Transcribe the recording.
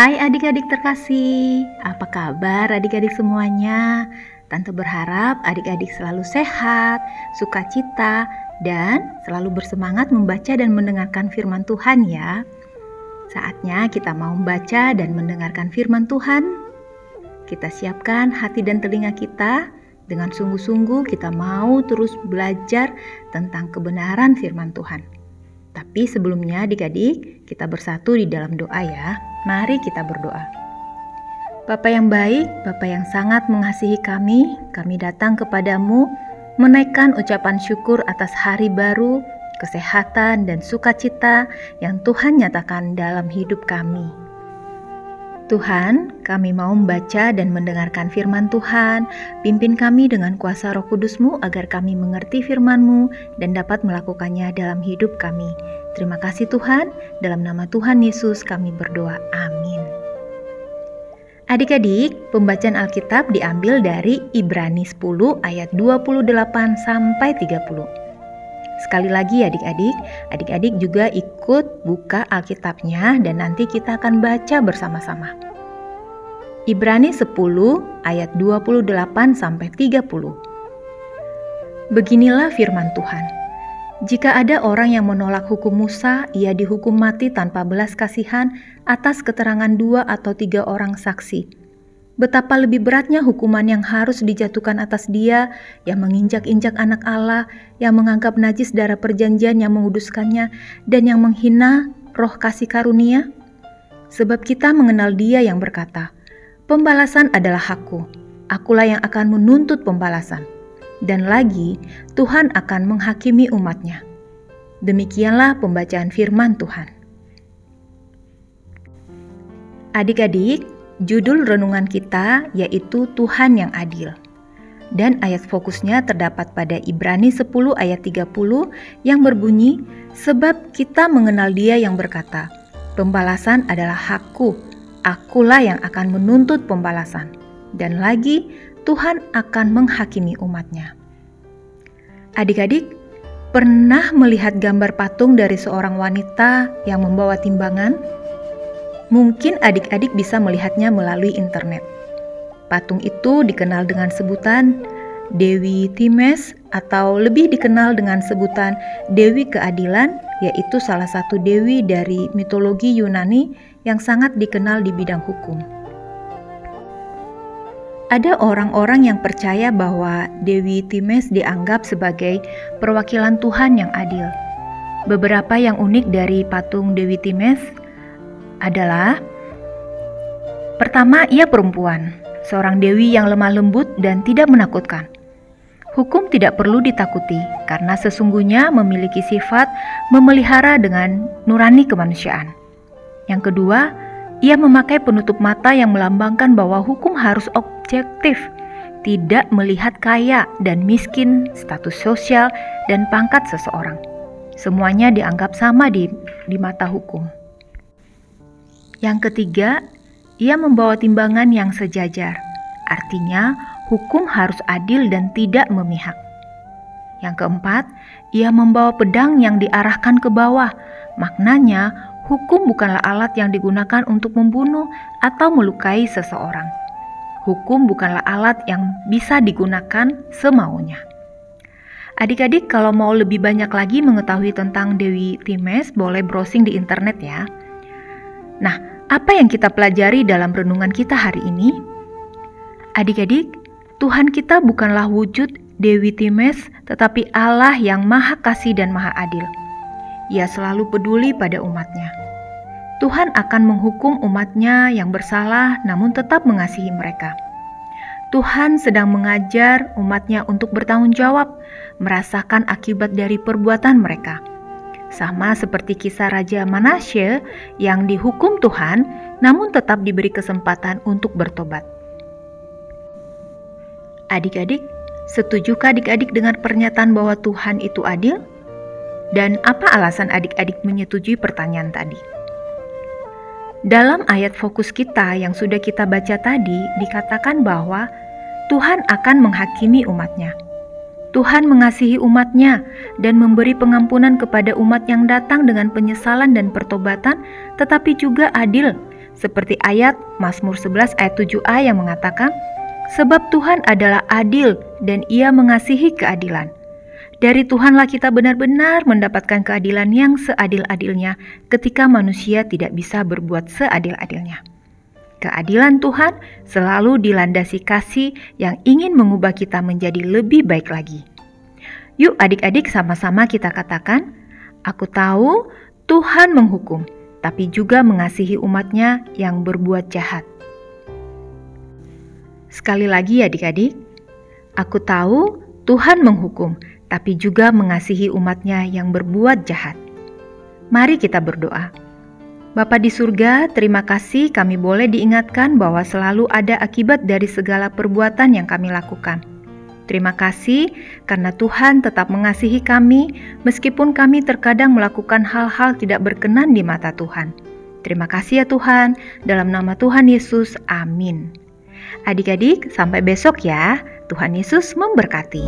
Hai adik-adik terkasih, apa kabar adik-adik semuanya? Tante berharap adik-adik selalu sehat, sukacita, dan selalu bersemangat membaca dan mendengarkan firman Tuhan ya. Saatnya kita mau membaca dan mendengarkan firman Tuhan. Kita siapkan hati dan telinga kita dengan sungguh-sungguh kita mau terus belajar tentang kebenaran firman Tuhan. Tapi sebelumnya adik-adik, kita bersatu di dalam doa ya. Mari kita berdoa. Bapa yang baik, Bapa yang sangat mengasihi kami, kami datang kepadamu menaikkan ucapan syukur atas hari baru, kesehatan dan sukacita yang Tuhan nyatakan dalam hidup kami. Tuhan, kami mau membaca dan mendengarkan firman Tuhan. Pimpin kami dengan kuasa roh kudusmu agar kami mengerti firman-Mu dan dapat melakukannya dalam hidup kami. Terima kasih Tuhan, dalam nama Tuhan Yesus kami berdoa. Amin. Adik-adik, pembacaan Alkitab diambil dari Ibrani 10 ayat 28 sampai 30. Sekali lagi adik-adik, adik-adik juga ikut buka Alkitabnya dan nanti kita akan baca bersama-sama. Ibrani 10 ayat 28 sampai 30. Beginilah firman Tuhan. Jika ada orang yang menolak hukum Musa, ia dihukum mati tanpa belas kasihan atas keterangan dua atau tiga orang saksi Betapa lebih beratnya hukuman yang harus dijatuhkan atas dia yang menginjak-injak anak Allah, yang menganggap najis darah perjanjian yang menguduskannya, dan yang menghina roh kasih karunia? Sebab kita mengenal dia yang berkata, Pembalasan adalah hakku, akulah yang akan menuntut pembalasan. Dan lagi, Tuhan akan menghakimi umatnya. Demikianlah pembacaan firman Tuhan. Adik-adik, Judul renungan kita yaitu Tuhan yang adil. Dan ayat fokusnya terdapat pada Ibrani 10 ayat 30 yang berbunyi, Sebab kita mengenal dia yang berkata, Pembalasan adalah hakku, akulah yang akan menuntut pembalasan. Dan lagi, Tuhan akan menghakimi umatnya. Adik-adik, pernah melihat gambar patung dari seorang wanita yang membawa timbangan? Mungkin adik-adik bisa melihatnya melalui internet. Patung itu dikenal dengan sebutan Dewi Times atau lebih dikenal dengan sebutan Dewi Keadilan, yaitu salah satu dewi dari mitologi Yunani yang sangat dikenal di bidang hukum. Ada orang-orang yang percaya bahwa Dewi Times dianggap sebagai perwakilan Tuhan yang adil. Beberapa yang unik dari patung Dewi Times adalah Pertama, ia perempuan, seorang dewi yang lemah lembut dan tidak menakutkan. Hukum tidak perlu ditakuti karena sesungguhnya memiliki sifat memelihara dengan nurani kemanusiaan. Yang kedua, ia memakai penutup mata yang melambangkan bahwa hukum harus objektif, tidak melihat kaya dan miskin, status sosial, dan pangkat seseorang. Semuanya dianggap sama di, di mata hukum. Yang ketiga, ia membawa timbangan yang sejajar. Artinya, hukum harus adil dan tidak memihak. Yang keempat, ia membawa pedang yang diarahkan ke bawah. Maknanya, hukum bukanlah alat yang digunakan untuk membunuh atau melukai seseorang. Hukum bukanlah alat yang bisa digunakan semaunya. Adik-adik, kalau mau lebih banyak lagi mengetahui tentang Dewi Times, boleh browsing di internet ya. Nah, apa yang kita pelajari dalam renungan kita hari ini? Adik-adik, Tuhan kita bukanlah wujud Dewi Times, tetapi Allah yang maha kasih dan maha adil. Ia selalu peduli pada umatnya. Tuhan akan menghukum umatnya yang bersalah namun tetap mengasihi mereka. Tuhan sedang mengajar umatnya untuk bertanggung jawab, merasakan akibat dari perbuatan mereka sama seperti kisah Raja Manasye yang dihukum Tuhan namun tetap diberi kesempatan untuk bertobat. Adik-adik, setujukah adik-adik dengan pernyataan bahwa Tuhan itu adil? Dan apa alasan adik-adik menyetujui pertanyaan tadi? Dalam ayat fokus kita yang sudah kita baca tadi, dikatakan bahwa Tuhan akan menghakimi umatnya. Tuhan mengasihi umatnya dan memberi pengampunan kepada umat yang datang dengan penyesalan dan pertobatan, tetapi juga adil, seperti ayat Mazmur 11 ayat 7a yang mengatakan, Sebab Tuhan adalah adil dan ia mengasihi keadilan. Dari Tuhanlah kita benar-benar mendapatkan keadilan yang seadil-adilnya ketika manusia tidak bisa berbuat seadil-adilnya. Keadilan Tuhan selalu dilandasi kasih yang ingin mengubah kita menjadi lebih baik lagi. Yuk adik-adik sama-sama kita katakan, Aku tahu Tuhan menghukum, tapi juga mengasihi umatnya yang berbuat jahat. Sekali lagi ya adik-adik, aku tahu Tuhan menghukum, tapi juga mengasihi umatnya yang berbuat jahat. Mari kita berdoa. Bapa di surga, terima kasih kami boleh diingatkan bahwa selalu ada akibat dari segala perbuatan yang kami lakukan. Terima kasih karena Tuhan tetap mengasihi kami, meskipun kami terkadang melakukan hal-hal tidak berkenan di mata Tuhan. Terima kasih ya Tuhan, dalam nama Tuhan Yesus, amin. Adik-adik, sampai besok ya. Tuhan Yesus memberkati.